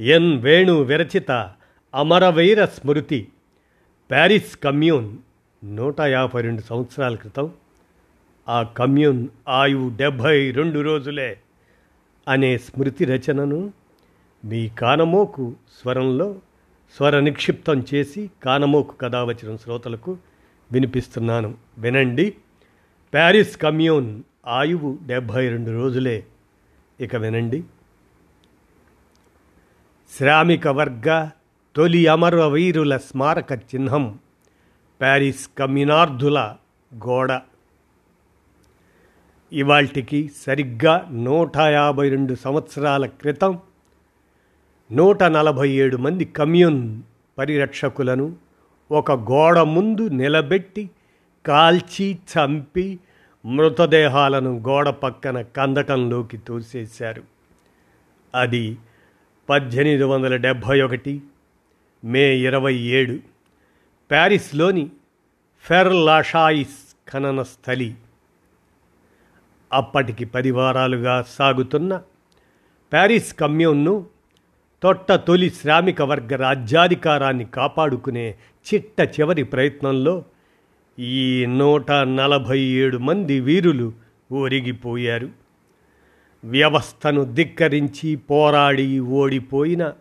ఎన్ వేణు విరచిత అమరవీర స్మృతి. ప్యారిస్ కమ్యూన్ నూట యాభై రెండు సంవత్సరాల క్రితం. ఆ కమ్యూన్ ఆయువు డెబ్భై రెండు రోజులే అనే స్మృతి రచనను మీ కానమోకు స్వరంలో స్వర నిక్షిప్తం చేసి కానమోకు కథావచనం శ్రోతలకు వినిపిస్తున్నాను. వినండి. ప్యారిస్ కమ్యూన్ ఆయువు డెబ్భై రెండు రోజులే. ఇక వినండి. శ్రామిక వర్గ తొలి అమరవీరుల స్మారక చిహ్నం ప్యారిస్ కమ్యూనార్థుల గోడ. ఇవాల్టికి సరిగ్గా నూట యాభై రెండు సంవత్సరాల క్రితం నూట నలభై ఏడు మంది కమ్యూన్ పరిరక్షకులను ఒక గోడ ముందు నిలబెట్టి కాల్చి చంపి మృతదేహాలను గోడ పక్కన కందటంలోకి తోసేశారు. అది పద్దెనిమిది వందల డెబ్భై ఒకటి మే ఇరవై ఏడు ప్యారిస్లోని ఫెర్లాషాయిస్ ఖనన స్థలి. అప్పటికి పది వారాలుగా సాగుతున్న ప్యారిస్ కమ్యూన్ను తొట్ట తొలి శ్రామిక వర్గ రాజ్యాధికారాన్ని కాపాడుకునే చిట్ట చివరి ప్రయత్నంలో ఈ నూట నలభై ఏడు మంది వీరులు ఒరిగిపోయారు వ్యవస్థను ధిక్కరించి పోరాడి ఓడిపోయిన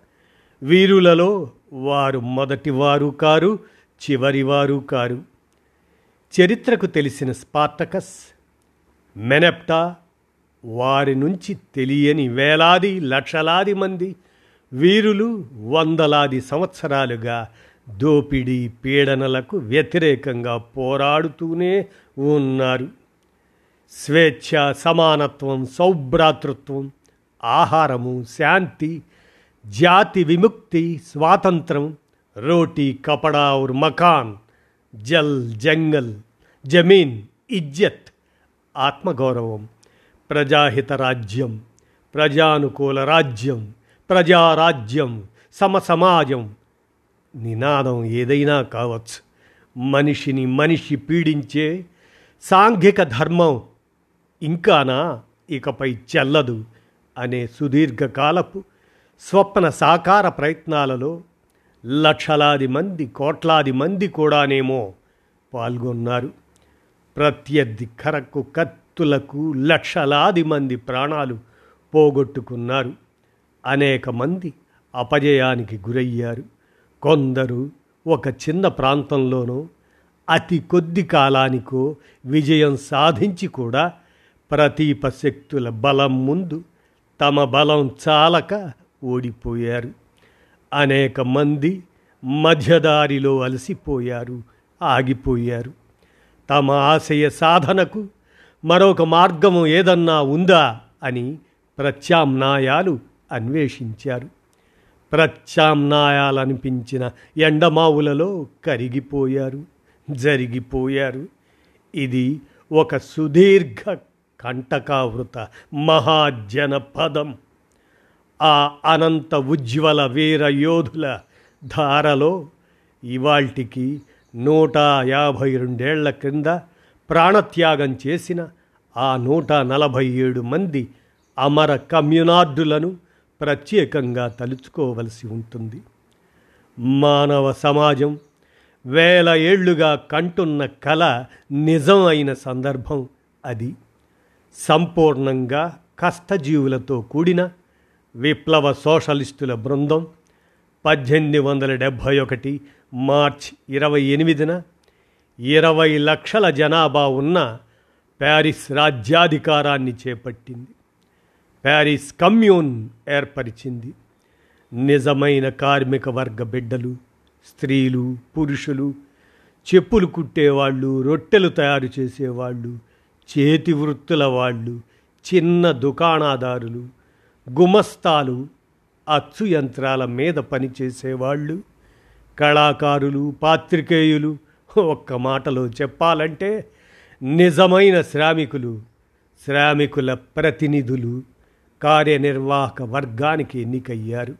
వీరులలో వారు మొదటివారు కారు చివరివారు కారు. చరిత్రకు తెలిసిన స్పార్టకస్ మెనెప్టా వారి నుంచి తెలియని వేలాది లక్షలాది మంది వీరులు వందలాది సంవత్సరాలుగా దోపిడీ పీడనలకు వ్యతిరేకంగా పోరాడుతూనే ఉన్నారు. స్వేచ్ఛ సమానత్వం సౌభ్రాతృత్వం ఆహారము శాంతి జాతి విముక్తి స్వాతంత్రం రోటీ కపడా ఔర్ మకాన్ జల్ జంగల్ జమీన్ ఇజ్జత్ ఆత్మగౌరవం ప్రజాహిత రాజ్యం ప్రజానుకూల రాజ్యం ప్రజారాజ్యం సమసమాజం నినాదం ఏదైనా కావచ్చు. మనిషిని మనిషి పీడించే సాంఘిక ధర్మం ఇంకానా ఇకపై చెల్లదు అనే సుదీర్ఘకాలపు స్వప్న సాకార ప్రయత్నాలలో లక్షలాది మంది కోట్లాది మంది కూడానేమో పాల్గొన్నారు. ప్రత్యర్థి కరకు కత్తులకు లక్షలాది మంది ప్రాణాలు పోగొట్టుకున్నారు. అనేక మంది అపజయానికి గురయ్యారు. కొందరు ఒక చిన్న ప్రాంతంలోనో అతి కొద్ది కాలానికో విజయం సాధించి కూడా ప్రతీప శక్తుల బలం ముందు తమ బలం చాలక ఓడిపోయారు. అనేక మంది మధ్యదారిలో అలసిపోయారు ఆగిపోయారు. తమ ఆశయ సాధనకు మరొక మార్గము ఏదన్నా ఉందా అని ప్రత్యామ్నాయాలు అన్వేషించారు. ప్రత్యామ్నాయాలనిపించిన ఎండమావులలో కరిగిపోయారు జరిగిపోయారు. ఇది ఒక సుదీర్ఘ కంటకావృత మహాజనపదం. ఆ అనంత ఉజ్వల వీర యోధుల ధారలో ఇవాల్టికి నూట యాభై రెండేళ్ళ క్రింద ప్రాణత్యాగం చేసిన ఆ నూట నలభై ఏడు మంది అమర కమ్యూనార్డులను ప్రత్యేకంగా తలుచుకోవలసి ఉంటుంది. మానవ సమాజం వేల ఏళ్ళుగా కంటున్న కళ నిజం అయిన సందర్భం అది. సంపూర్ణంగా కష్టజీవులతో కూడిన విప్లవ సోషలిస్టుల బృందం పద్దెనిమిది వందల డెబ్భై ఒకటి మార్చ్ ఇరవై ఎనిమిదిన ఇరవై లక్షల జనాభా ఉన్న ప్యారిస్ రాజ్యాధికారాన్ని చేపట్టింది. ప్యారిస్ కమ్యూన్ ఏర్పరిచింది. నిజమైన కార్మిక వర్గ బిడ్డలు స్త్రీలు పురుషులు చెప్పులు కుట్టేవాళ్ళు రొట్టెలు తయారు చేసేవాళ్ళు చేతి వృత్తుల వాళ్ళు చిన్న దుకాణాదారులు గుమస్తాలు అచ్చు యంత్రాల మీద పనిచేసేవాళ్ళు కళాకారులు పాత్రికేయులు. ఒక్క మాటలో చెప్పాలంటే నిజమైన శ్రామికులు శ్రామికుల ప్రతినిధులు కార్యనిర్వాహక వర్గానికి ఎన్నికయ్యారు.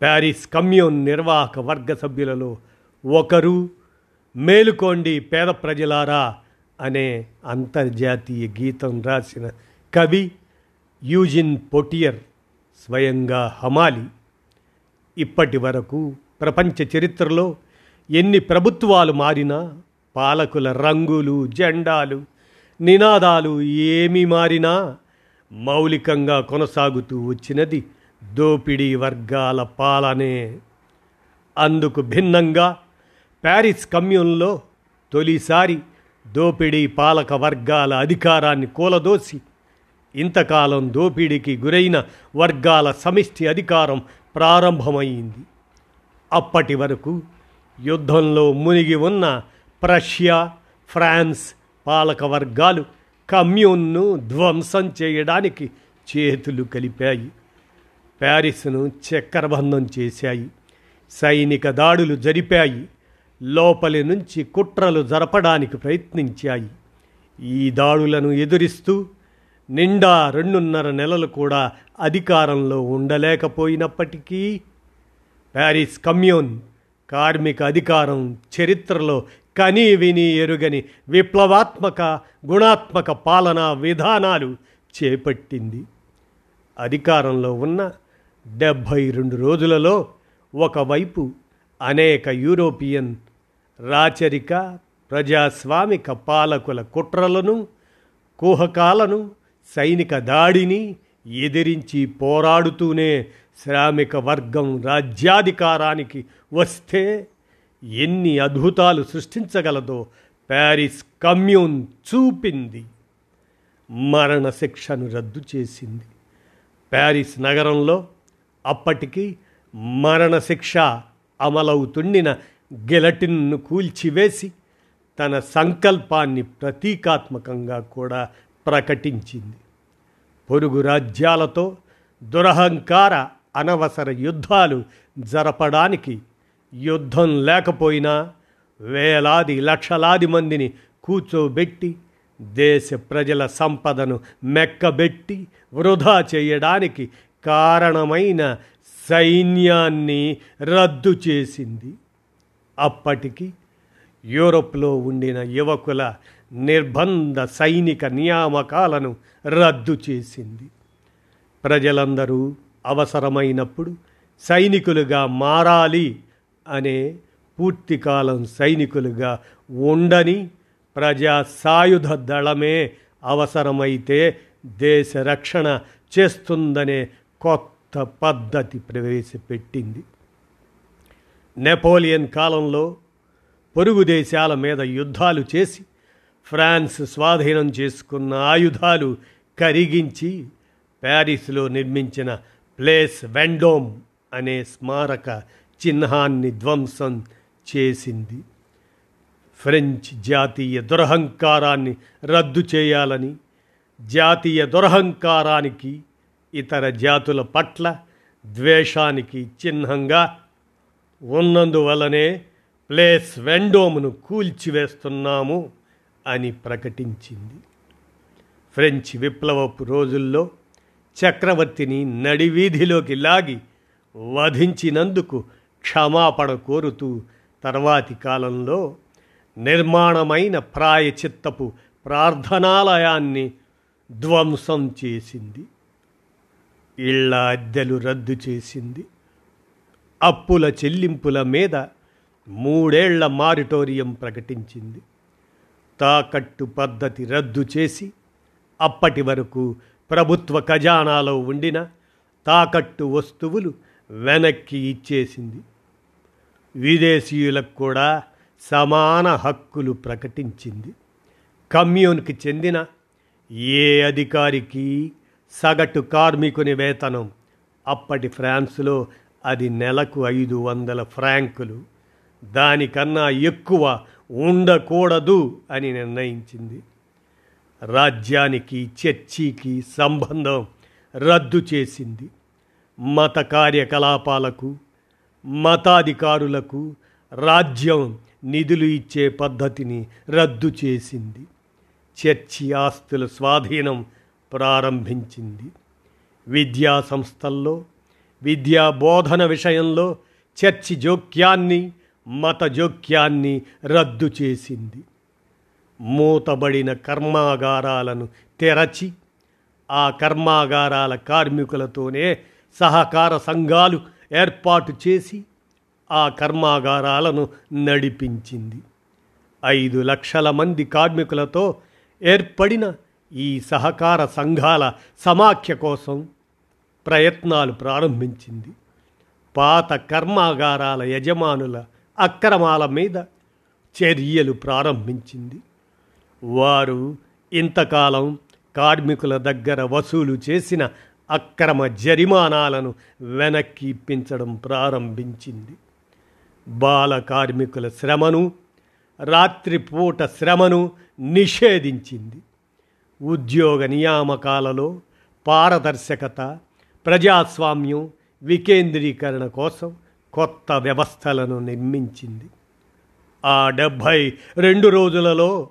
ప్యారిస్ కమ్యూన్ నిర్వాహక వర్గ సభ్యులలో ఒకరు మేలుకోండి పేద ప్రజలారా అనే అంతర్జాతీయ గీతం రాసిన కవి యూజిన్ పొటియర్ స్వయంగా హమాలి. ఇప్పటి వరకు ప్రపంచ చరిత్రలో ఎన్ని ప్రభుత్వాలు మారినా పాలకుల రంగులు జెండాలు నినాదాలు ఏమి మారినా మౌలికంగా కొనసాగుతూ వచ్చినది దోపిడీ వర్గాల పాలనే. అందుకు భిన్నంగా ప్యారిస్ కమ్యూన్లో తొలిసారి దోపిడీ పాలక వర్గాల అధికారాన్ని కూలదోసి ఇంతకాలం దోపిడీకి గురైన వర్గాల సమిష్టి అధికారం ప్రారంభమైంది. అప్పటి వరకు యుద్ధంలో మునిగి ఉన్న ప్రష్యా ఫ్రాన్స్ పాలక వర్గాలు కమ్యూన్ను ధ్వంసం చేయడానికి చేతులు కలిపాయి. ప్యారిస్ను చక్రబంధం చేశాయి. సైనిక దాడులు జరిపాయి. లోపలి నుంచి కుట్రలు జరపడానికి ప్రయత్నించాయి. ఈ దాడులను ఎదురిస్తూ నిండా రెండున్నర నెలలు కూడా అధికారంలో ఉండలేకపోయినప్పటికీ ప్యారిస్ కమ్యూన్ కార్మిక అధికారం చరిత్రలో కని విని ఎరుగని విప్లవాత్మక గుణాత్మక పాలనా విధానాలు చేపట్టింది. అధికారంలో ఉన్న డెబ్భై రెండు రోజులలో ఒకవైపు అనేక యూరోపియన్ రాచరిక ప్రజాస్వామిక పాలకుల కుట్రలను కుహకాలను సైనిక దాడిని ఎదిరించి పోరాడుతూనే శ్రామిక వర్గం రాజ్యాధికారానికి వస్తే ఎన్ని అద్భుతాలు సృష్టించగలదో ప్యారిస్ కమ్యూన్ చూపింది. మరణశిక్షను రద్దు చేసింది. ప్యారిస్ నగరంలో అప్పటికి మరణశిక్ష అమలవుతుండిన గెలటిన్ను కూల్చివేసి తన సంకల్పాన్ని ప్రతీకాత్మకంగా కూడా ప్రకటించింది. పొరుగు రాజ్యాలతో దురహంకార అనవసర యుద్ధాలు జరపడానికి యుద్ధం లేకపోయినా వేలాది లక్షలాది మందిని కూర్చోబెట్టి దేశ ప్రజల సంపదను మెక్కబెట్టి వృధా చేయడానికి కారణమైన సైన్యాన్ని రద్దు చేసింది. అప్పటికి యూరోప్లో ఉండిన యువకుల నిర్బంధ సైనిక నియామకాలను రద్దు చేసింది. ప్రజలందరూ అవసరమైనప్పుడు సైనికులుగా మారాలి అనే పూర్తికాలం సైనికులుగా ఉండని ప్రజా సాయుధ దళమే అవసరమైతే దేశ రక్షణ చేస్తుందనే కొత్త పద్ధతి ప్రవేశపెట్టింది. నెపోలియన్ కాలంలో పొరుగు దేశాల మీద యుద్ధాలు చేసి ఫ్రాన్స్ స్వాధీనం చేసుకున్న ఆయుధాలు కరిగించి ప్యారిస్లో నిర్మించిన ప్లేస్ వెండోమ్ అనే స్మారక చిహ్నాన్ని ధ్వంసం చేసింది. ఫ్రెంచ్ జాతీయ దురహంకారాన్ని రద్దు చేయాలని జాతీయ దురహంకారానికి ఇతర జాతుల పట్ల ద్వేషానికి చిహ్నంగా ఉన్నందువలనే ప్లేస్ వెండోమును కూల్చివేస్తున్నాము అని ప్రకటించింది. ఫ్రెంచ్ విప్లవపు రోజుల్లో చక్రవర్తిని నడివీధిలోకి లాగి వధించినందుకు క్షమాపణ కోరుతూ తర్వాతి కాలంలో నిర్మాణమైన ప్రాయచిత్తపు ప్రార్థనాలయాన్ని ధ్వంసం చేసింది. ఇళ్ళ అద్దెలు రద్దు చేసింది. అప్పుల చెల్లింపుల మీద మూడేళ్ళ మారిటోరియం ప్రకటించింది. తాకట్టు పద్ధతి రద్దు చేసి అప్పటి వరకు ప్రభుత్వ ఖజానాలో ఉండిన తాకట్టు వస్తువులు వెనక్కి ఇచ్చేసింది. విదేశీయులకు కూడా సమాన హక్కులు ప్రకటించింది. కమ్యూన్కి చెందిన ఏ అధికారికి సగటు కార్మికుని వేతనం అప్పటి ఫ్రాన్స్లో అది నెలకు ఐదు వందల ఫ్రాంకులు. దానికన్నా ఎక్కువ ఉండకూడదు అని నిర్ణయించింది. రాజ్యానికి చర్చికి సంబంధం రద్దు చేసింది. మత కార్యకలాపాలకు మతాధికారులకు రాజ్యం నిధులు ఇచ్చే పద్ధతిని రద్దు చేసింది. చర్చి ఆస్తుల స్వాధీనం ప్రారంభించింది. విద్యా సంస్థల్లో విద్యా బోధన విషయంలో చర్చి జోక్యాన్ని మత జోక్యాన్ని రద్దు చేసింది. మూతబడిన కర్మాగారాలను తెరచి ఆ కర్మాగారాల కార్మికులతోనే సహకార సంఘాలు ఏర్పాటు చేసి ఆ కర్మాగారాలను నడిపించింది. ఐదు లక్షల మంది కార్మికులతో ఏర్పడిన ఈ సహకార సంఘాల సమాఖ్య కోసం ప్రయత్నాలు ప్రారంభించింది. పాత కర్మాగారాల యజమానుల అక్రమాల మీద చర్యలు ప్రారంభించింది. వారు ఇంతకాలం కార్మికుల దగ్గర వసూలు చేసిన అక్రమ జరిమానాలను వెనక్కి ఇప్పించడం ప్రారంభించింది. బాల కార్మికుల శ్రమను రాత్రిపూట శ్రమను నిషేధించింది. ఉద్యోగ నియామకాలలో పారదర్శకత ప్రజాస్వామ్యం వికేంద్రీకరణ కోసం కొత్త వ్యవస్థలను నిర్మించింది. ఆ డెబ్భై రెండు రోజులలో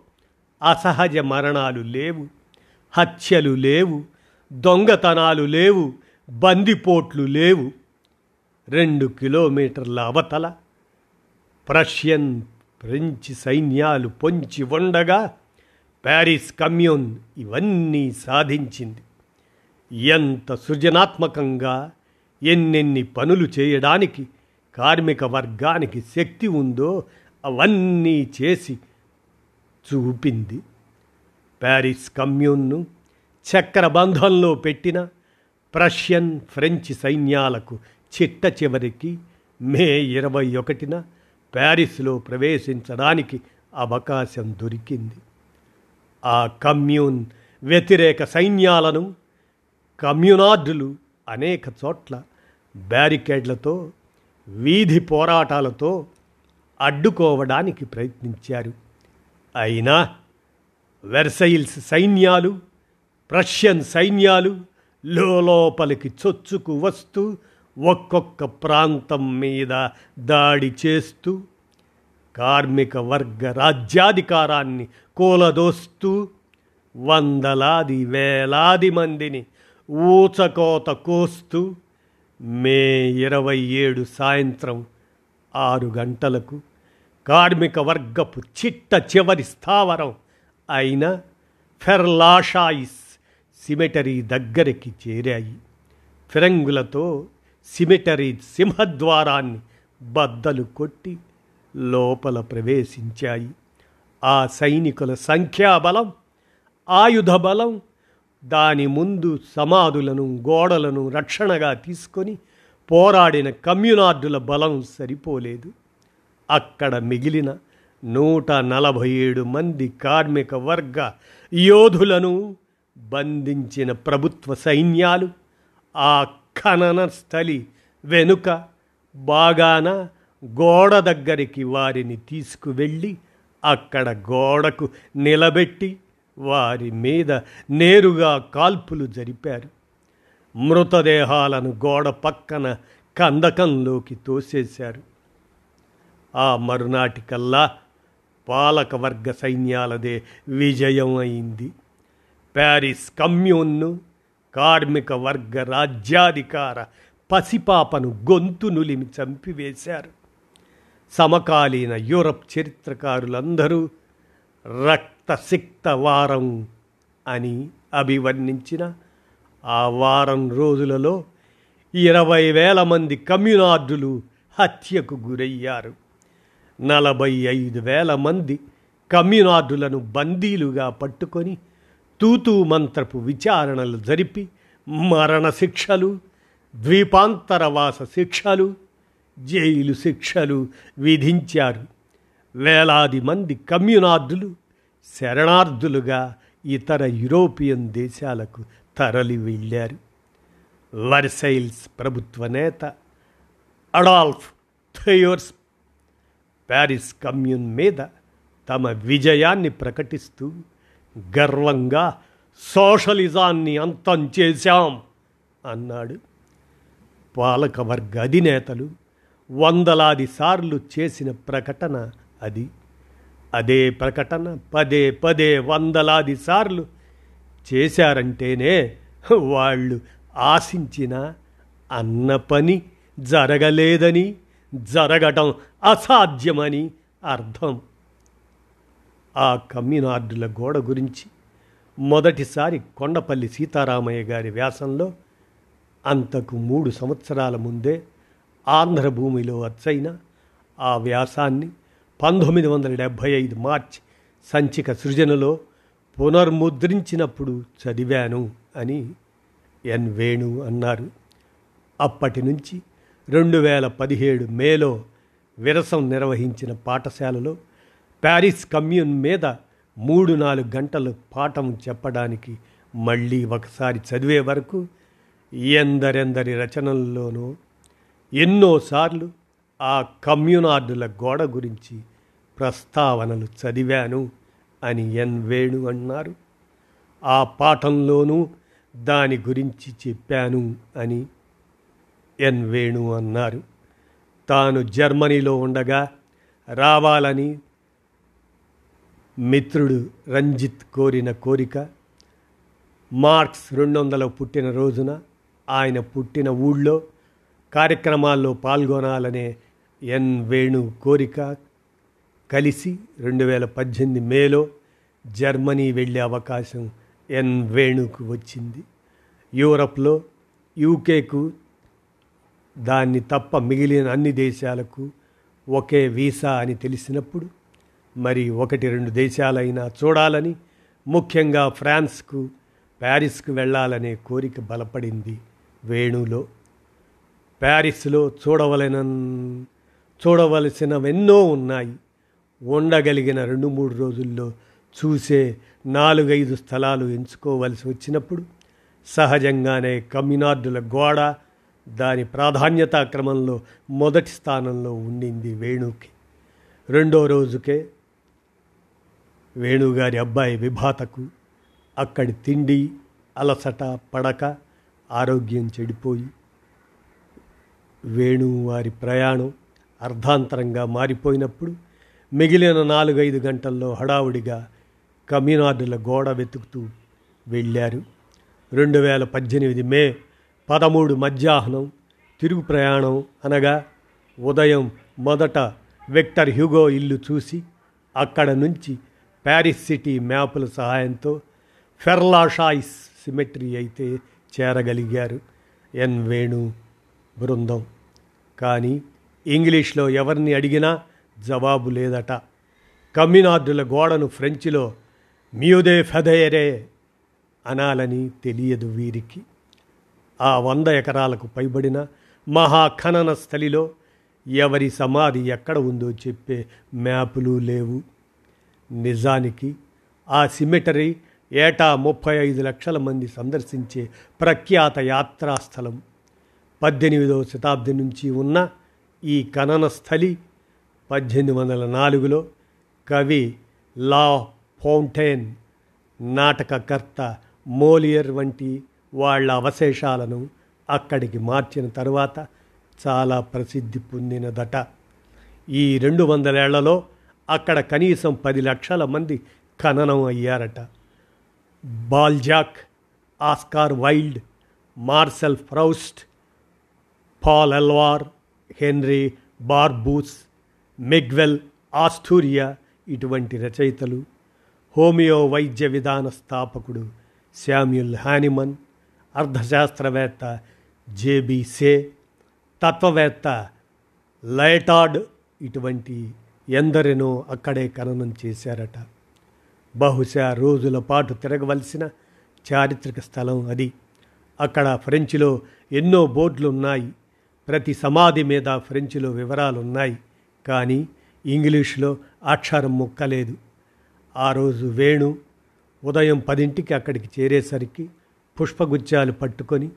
అసహజ మరణాలు లేవు హత్యలు లేవు దొంగతనాలు లేవు బందిపోట్లు లేవు. రెండు కిలోమీటర్ల అవతల ప్రష్యన్ ఫ్రెంచ్ సైన్యాలు పొంచి ఉండగా ప్యారిస్ కమ్యూన్ ఇవన్నీ సాధించింది. ఎంత సృజనాత్మకంగా ఎన్నెన్ని పనులు చేయడానికి కార్మిక వర్గానికి శక్తి ఉందో అవన్నీ చేసి చూపింది. ప్యారిస్ కమ్యూన్ను చక్రబంధంలో పెట్టిన ప్రష్యన్ ఫ్రెంచ్ సైన్యాలకు చిట్ట చివరికి మే ఇరవై ఒకటిన ప్యారిస్లో ప్రవేశించడానికి అవకాశం దొరికింది. ఆ కమ్యూన్ వ్యతిరేక సైన్యాలను కమ్యూనార్డులు అనేక చోట్ల బ్యారికేడ్లతో వీధి పోరాటాలతో అడ్డుకోవడానికి ప్రయత్నించారు. అయినా వెర్సైల్స్ సైన్యాలు ప్రష్యన్ సైన్యాలు లోపలికి చొచ్చుకు వస్తూ ఒక్కొక్క ప్రాంతం మీద దాడి చేస్తూ కార్మిక వర్గ రాజ్యాధికారాన్ని కూలదోస్తూ వందలాది వేలాది మందిని ఊచకోత కోస్తూ మే ఇరవై ఏడు సాయంత్రం ఆరు గంటలకు కార్మిక వర్గపు చిట్ట చివరి స్థావరం అయిన ఫెర్లాషాయిస్ సిమెటరీ దగ్గరికి చేరాయి. ఫిరంగులతో సిమెటరీ సింహద్వారాన్ని బద్దలు కొట్టి లోపల ప్రవేశించాయి. ఆ సైనికుల సంఖ్యాబలం ఆయుధ బలం దాని ముందు సమాధులను గోడలను రక్షణగా తీసుకొని పోరాడిన కమ్యూనార్డుల బలం సరిపోలేదు. అక్కడ మిగిలిన నూట నలభై ఏడు మంది కార్మిక వర్గ యోధులను బంధించిన ప్రభుత్వ సైన్యాలు ఆ ఖనన స్థలి వెనుక బాగాన గోడ దగ్గరికి వారిని తీసుకువెళ్ళి అక్కడ గోడకు నిలబెట్టి వారి మీద నేరుగా కాల్పులు జరిపారు. మృతదేహాలను గోడ పక్కన కందకంలోకి తోసేశారు. ఆ మరునాటికల్లా పాలకవర్గ సైన్యాలదే విజయం అయింది. ప్యారిస్ కమ్యూన్ను కార్మిక వర్గ రాజ్యాధికార పసిపాపను గొంతు నులిమి చంపివేశారు. సమకాలీన యూరప్ చరిత్రకారులందరూ రక్తసిక్త వారం అని అభివర్ణించిన ఆ వారం రోజులలో ఇరవై వేల మంది కమ్యూనార్డులు హత్యకు గురయ్యారు. నలభై ఐదు వేల మంది కమ్యూనార్డులను బందీలుగా పట్టుకొని తూతూ మంత్రపు విచారణలు జరిపి మరణ శిక్షలు ద్వీపాంతరవాస శిక్షలు జైలు శిక్షలు విధించారు. వేలాది మంది కమ్యూనార్డులు శరణార్థులుగా ఇతర యూరోపియన్ దేశాలకు తరలి వెళ్ళారు. వర్సైల్స్ ప్రభుత్వ నేత అడాల్ఫ్ థయోర్స్ ప్యారిస్ కమ్యూన్ మీద తమ విజయాన్ని ప్రకటిస్తూ గర్వంగా సోషలిజాన్ని అంతం చేశాం అన్నాడు. పాలకవర్గ అధినేతలు వందలాది సార్లు చేసిన ప్రకటన అది. అదే ప్రకటన పదే పదే వందలాది సార్లు చేశారంటేనే వాళ్ళు ఆశించిన అన్న పని జరగలేదని జరగటం అసాధ్యమని అర్థం. ఆ కమ్యూనార్డుల గోడ గురించి మొదటిసారి కొండపల్లి సీతారామయ్య గారి వ్యాసంలో అంతకు మూడు సంవత్సరాల ముందే ఆంధ్రభూమిలో వచ్చైన ఆ వ్యాసాన్ని పంతొమ్మిది వందల డెబ్భై ఐదు మార్చ్ సంచిక సృజనలో పునర్ముద్రించినప్పుడు చదివాను అని ఎన్ వేణు అన్నారు. అప్పటి నుంచి రెండు వేల పదిహేడు మేలో విరసం నిర్వహించిన పాఠశాలలో ప్యారిస్ కమ్యూన్ మీద మూడు నాలుగు గంటలు పాఠం చెప్పడానికి మళ్ళీ ఒకసారి చదివే వరకు ఎందరెందరి రచనల్లోనూ ఎన్నోసార్లు ఆ కమ్యూనార్డుల గోడ గురించి ప్రస్తావనలు చదివాను అని ఎన్ వేణు అన్నారు. ఆ పాఠంలోనూ దాని గురించి చెప్పాను అని ఎన్ వేణు అన్నారు. తాను జర్మనీలో ఉండగా రావాలని మిత్రుడు రంజిత్ కోరిన కోరిక మార్క్స్ రెండు వందల పుట్టిన రోజున ఆయన పుట్టిన ఊళ్ళో కార్యక్రమాల్లో పాల్గొనాలనే ఎన్ వేణు కోరిక కలిసి రెండు వేల పద్దెనిమిది మేలో జర్మనీ వెళ్ళే అవకాశం ఎన్ వేణుకు వచ్చింది. యూరప్లో యూకేకు దాన్ని తప్ప మిగిలిన అన్ని దేశాలకు ఒకే వీసా అని తెలిసినప్పుడు మరి ఒకటి రెండు దేశాలైనా చూడాలని ముఖ్యంగా ఫ్రాన్స్కు ప్యారిస్కు వెళ్ళాలనే కోరిక బలపడింది వేణులో. ప్యారిస్లో చూడవలన చూడవలసినవెన్నో ఉన్నాయి. ఉండగలిగిన రెండు మూడు రోజుల్లో చూసే నాలుగైదు స్థలాలు ఎంచుకోవలసి వచ్చినప్పుడు సహజంగానే కమ్యూనార్డుల గోడ దాని ప్రాధాన్యతా క్రమంలో మొదటి స్థానంలో ఉండింది వేణుకి. రెండో రోజుకే వేణుగారి అబ్బాయి విభాతకు అక్కడి తిండి అలసట పడక ఆరోగ్యం చెడిపోయి వేణు వారి ప్రయాణం అర్ధాంతరంగా మారిపోయినప్పుడు మిగిలిన నాలుగైదు గంటల్లో హడావుడిగా కమ్యూనార్డుల గోడ వెతుకుతూ వెళ్ళారు. రెండు వేల పద్దెనిమిది మే పదమూడు మధ్యాహ్నం తిరుగు ప్రయాణం అనగా ఉదయం మొదట విక్టర్ హ్యూగో ఇల్లు చూసి అక్కడ నుంచి ప్యారిస్ సిటీ మ్యాపుల సహాయంతో ఫెర్లాషాయిస్ సిమెట్రీ అయితే చేరగలిగారు. ఎన్ వేణు బృందం. కానీ ఇంగ్లీష్లో ఎవరిని అడిగినా జవాబు లేదట. కమ్యూనార్డుల గోడను ఫ్రెంచిలో మ్యూదే ఫెదయరే అనాలని తెలియదు వీరికి. ఆ వంద ఎకరాలకు పైబడిన మహాఖనన స్థలిలో ఎవరి సమాధి ఎక్కడ ఉందో చెప్పే మ్యాపులు లేవు. నిజానికి ఆ సిమెటరీ ఏటా ముప్పై ఐదు లక్షల మంది సందర్శించే ప్రఖ్యాత యాత్రాస్థలం. పద్దెనిమిదవ శతాబ్ది నుంచి ఉన్న ఈ ఖనన స్థలి పద్దెనిమిది వందల నాలుగులో కవి లా ఫౌంటైన్ నాటకకర్త మోలియర్ వంటి వాళ్ళ అవశేషాలను అక్కడికి మార్చిన తరువాత చాలా ప్రసిద్ధి పొందినదట. ఈ రెండు వందలేళ్ళలో అక్కడ కనీసం పది లక్షల మంది ఖననం అయ్యారట. Balzac Oscar Wilde Marcel Proust Paul Eluard Henri Barbusse Miguel Asturias ఇటువంటి రచయితలు హోమియో వైద్య విధాన స్థాపకుడు శామ్యుల్ హానిమన్ అర్థశాస్త్రవేత్త జేబీ సే తత్వవేత్త లైటాడ్ ఇటువంటి ఎందరినో అక్కడే ఖననం చేశారట. బహుశా రోజుల పాటు తిరగవలసిన చారిత్రక స్థలం అది. అక్కడ ఫ్రెంచ్లో ఎన్నో బోర్డులు ఉన్నాయి ప్రతి సమాధి మీద ఫ్రెంచ్లో వివరాలు ఉన్నాయి కానీ ఇంగ్లీష్లో అక్షరం ముక్కలేదు ఆ రోజు వేణు ఉదయం పదింటికి అక్కడికి చేరేసరికి పుష్పగుచ్చాలు పట్టుకొని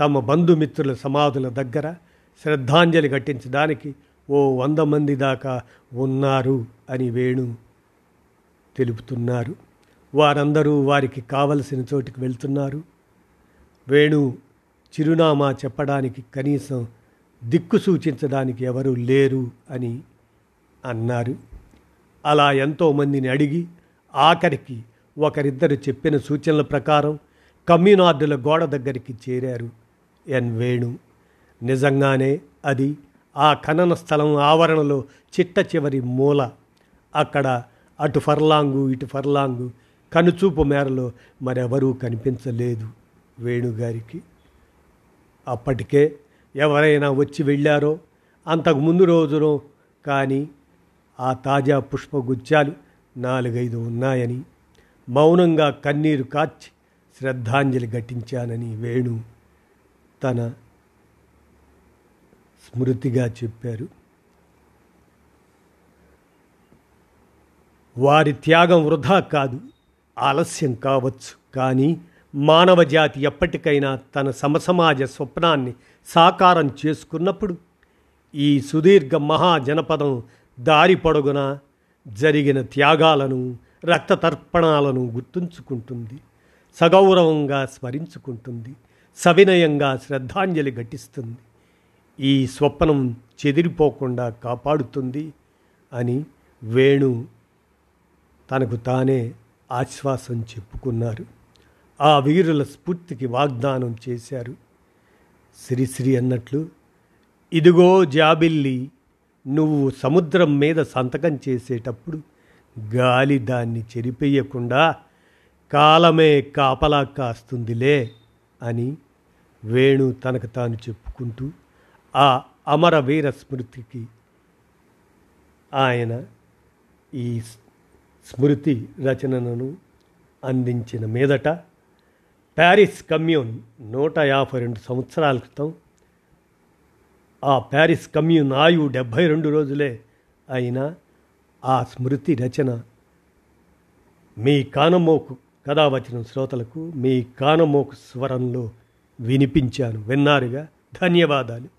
తమ బంధుమిత్రుల సమాధుల దగ్గర శ్రద్ధాంజలి ఘటించడానికి ఓ వంద మంది దాకా ఉన్నారు అని వేణు తెలుపుతున్నారు. వారందరూ వారికి కావలసిన చోటికి వెళ్తున్నారు. వేణు చిరునామా చెప్పడానికి కనీసం దిక్కు సూచించడానికి ఎవరూ లేరు అని అన్నారు. అలా ఎంతోమందిని అడిగి ఆఖరికి ఒకరిద్దరు చెప్పిన సూచనల ప్రకారం కమ్యూనార్డుల గోడ దగ్గరికి చేరారు ఎన్ వేణు. నిజంగానే అది ఆ ఖనన స్థలం ఆవరణలో చిట్ట చివరి మూల. అక్కడ అటు ఫర్లాంగు ఇటు ఫర్లాంగు కనుచూపు మేరలో మరెవరూ కనిపించలేదు వేణుగారికి. అప్పటికే ఎవరైనా వచ్చి వెళ్ళారో అంతకు ముందు రోజునో కానీ ఆ తాజా పుష్పగుచ్చాలు నాలుగైదు ఉన్నాయని మౌనంగా కన్నీరు కాచి శ్రద్ధాంజలి ఘటించానని వేణు తన స్మృతిగా చెప్పారు. వారి త్యాగం వృధా కాదు ఆలస్యం కావచ్చు కానీ మానవ జాతి ఎప్పటికైనా తన సమసమాజ స్వప్నాన్ని సాకారం చేసుకున్నప్పుడు ఈ సుదీర్ఘ మహాజనపదం దారి పొడుగున జరిగిన త్యాగాలను రక్తతర్పణాలను గుర్తుంచుకుంటుంది సగౌరవంగా స్మరించుకుంటుంది సవినయంగా శ్రద్ధాంజలి ఘటిస్తుంది. ఈ స్వప్నం చెదిరిపోకుండా కాపాడుతుంది అని వేణు తనకు తానే ఆశ్వాసం చెప్పుకున్నారు. ఆ వీరుల స్ఫూర్తికి వాగ్దానం చేశారు. శ్రీశ్రీ అన్నట్లు ఇదిగో జాబిల్లి నువ్వు సముద్రం మీద సంతకం చేసేటప్పుడు గాలి దాన్ని చెరిపేయకుండా కాలమే కాపలా కాస్తుందిలే అని వేణు తనకు తాను చెప్పుకుంటూ ఆ అమరవీర స్మృతికి ఆయన ఈ స్మృతి రచనను అందించిన మీదట ప్యారిస్ కమ్యూన్ నూట యాభై రెండు సంవత్సరాల క్రితం ఆ ప్యారిస్ కమ్యూన్ ఆయువు డెబ్భై రెండు రోజులే అయినా ఆ స్మృతి రచన మీ కానమోకు కథావచనం శ్రోతలకు మీ కానమోకు స్వరంలో వినిపించాను. విన్నారుగా? ధన్యవాదాలు.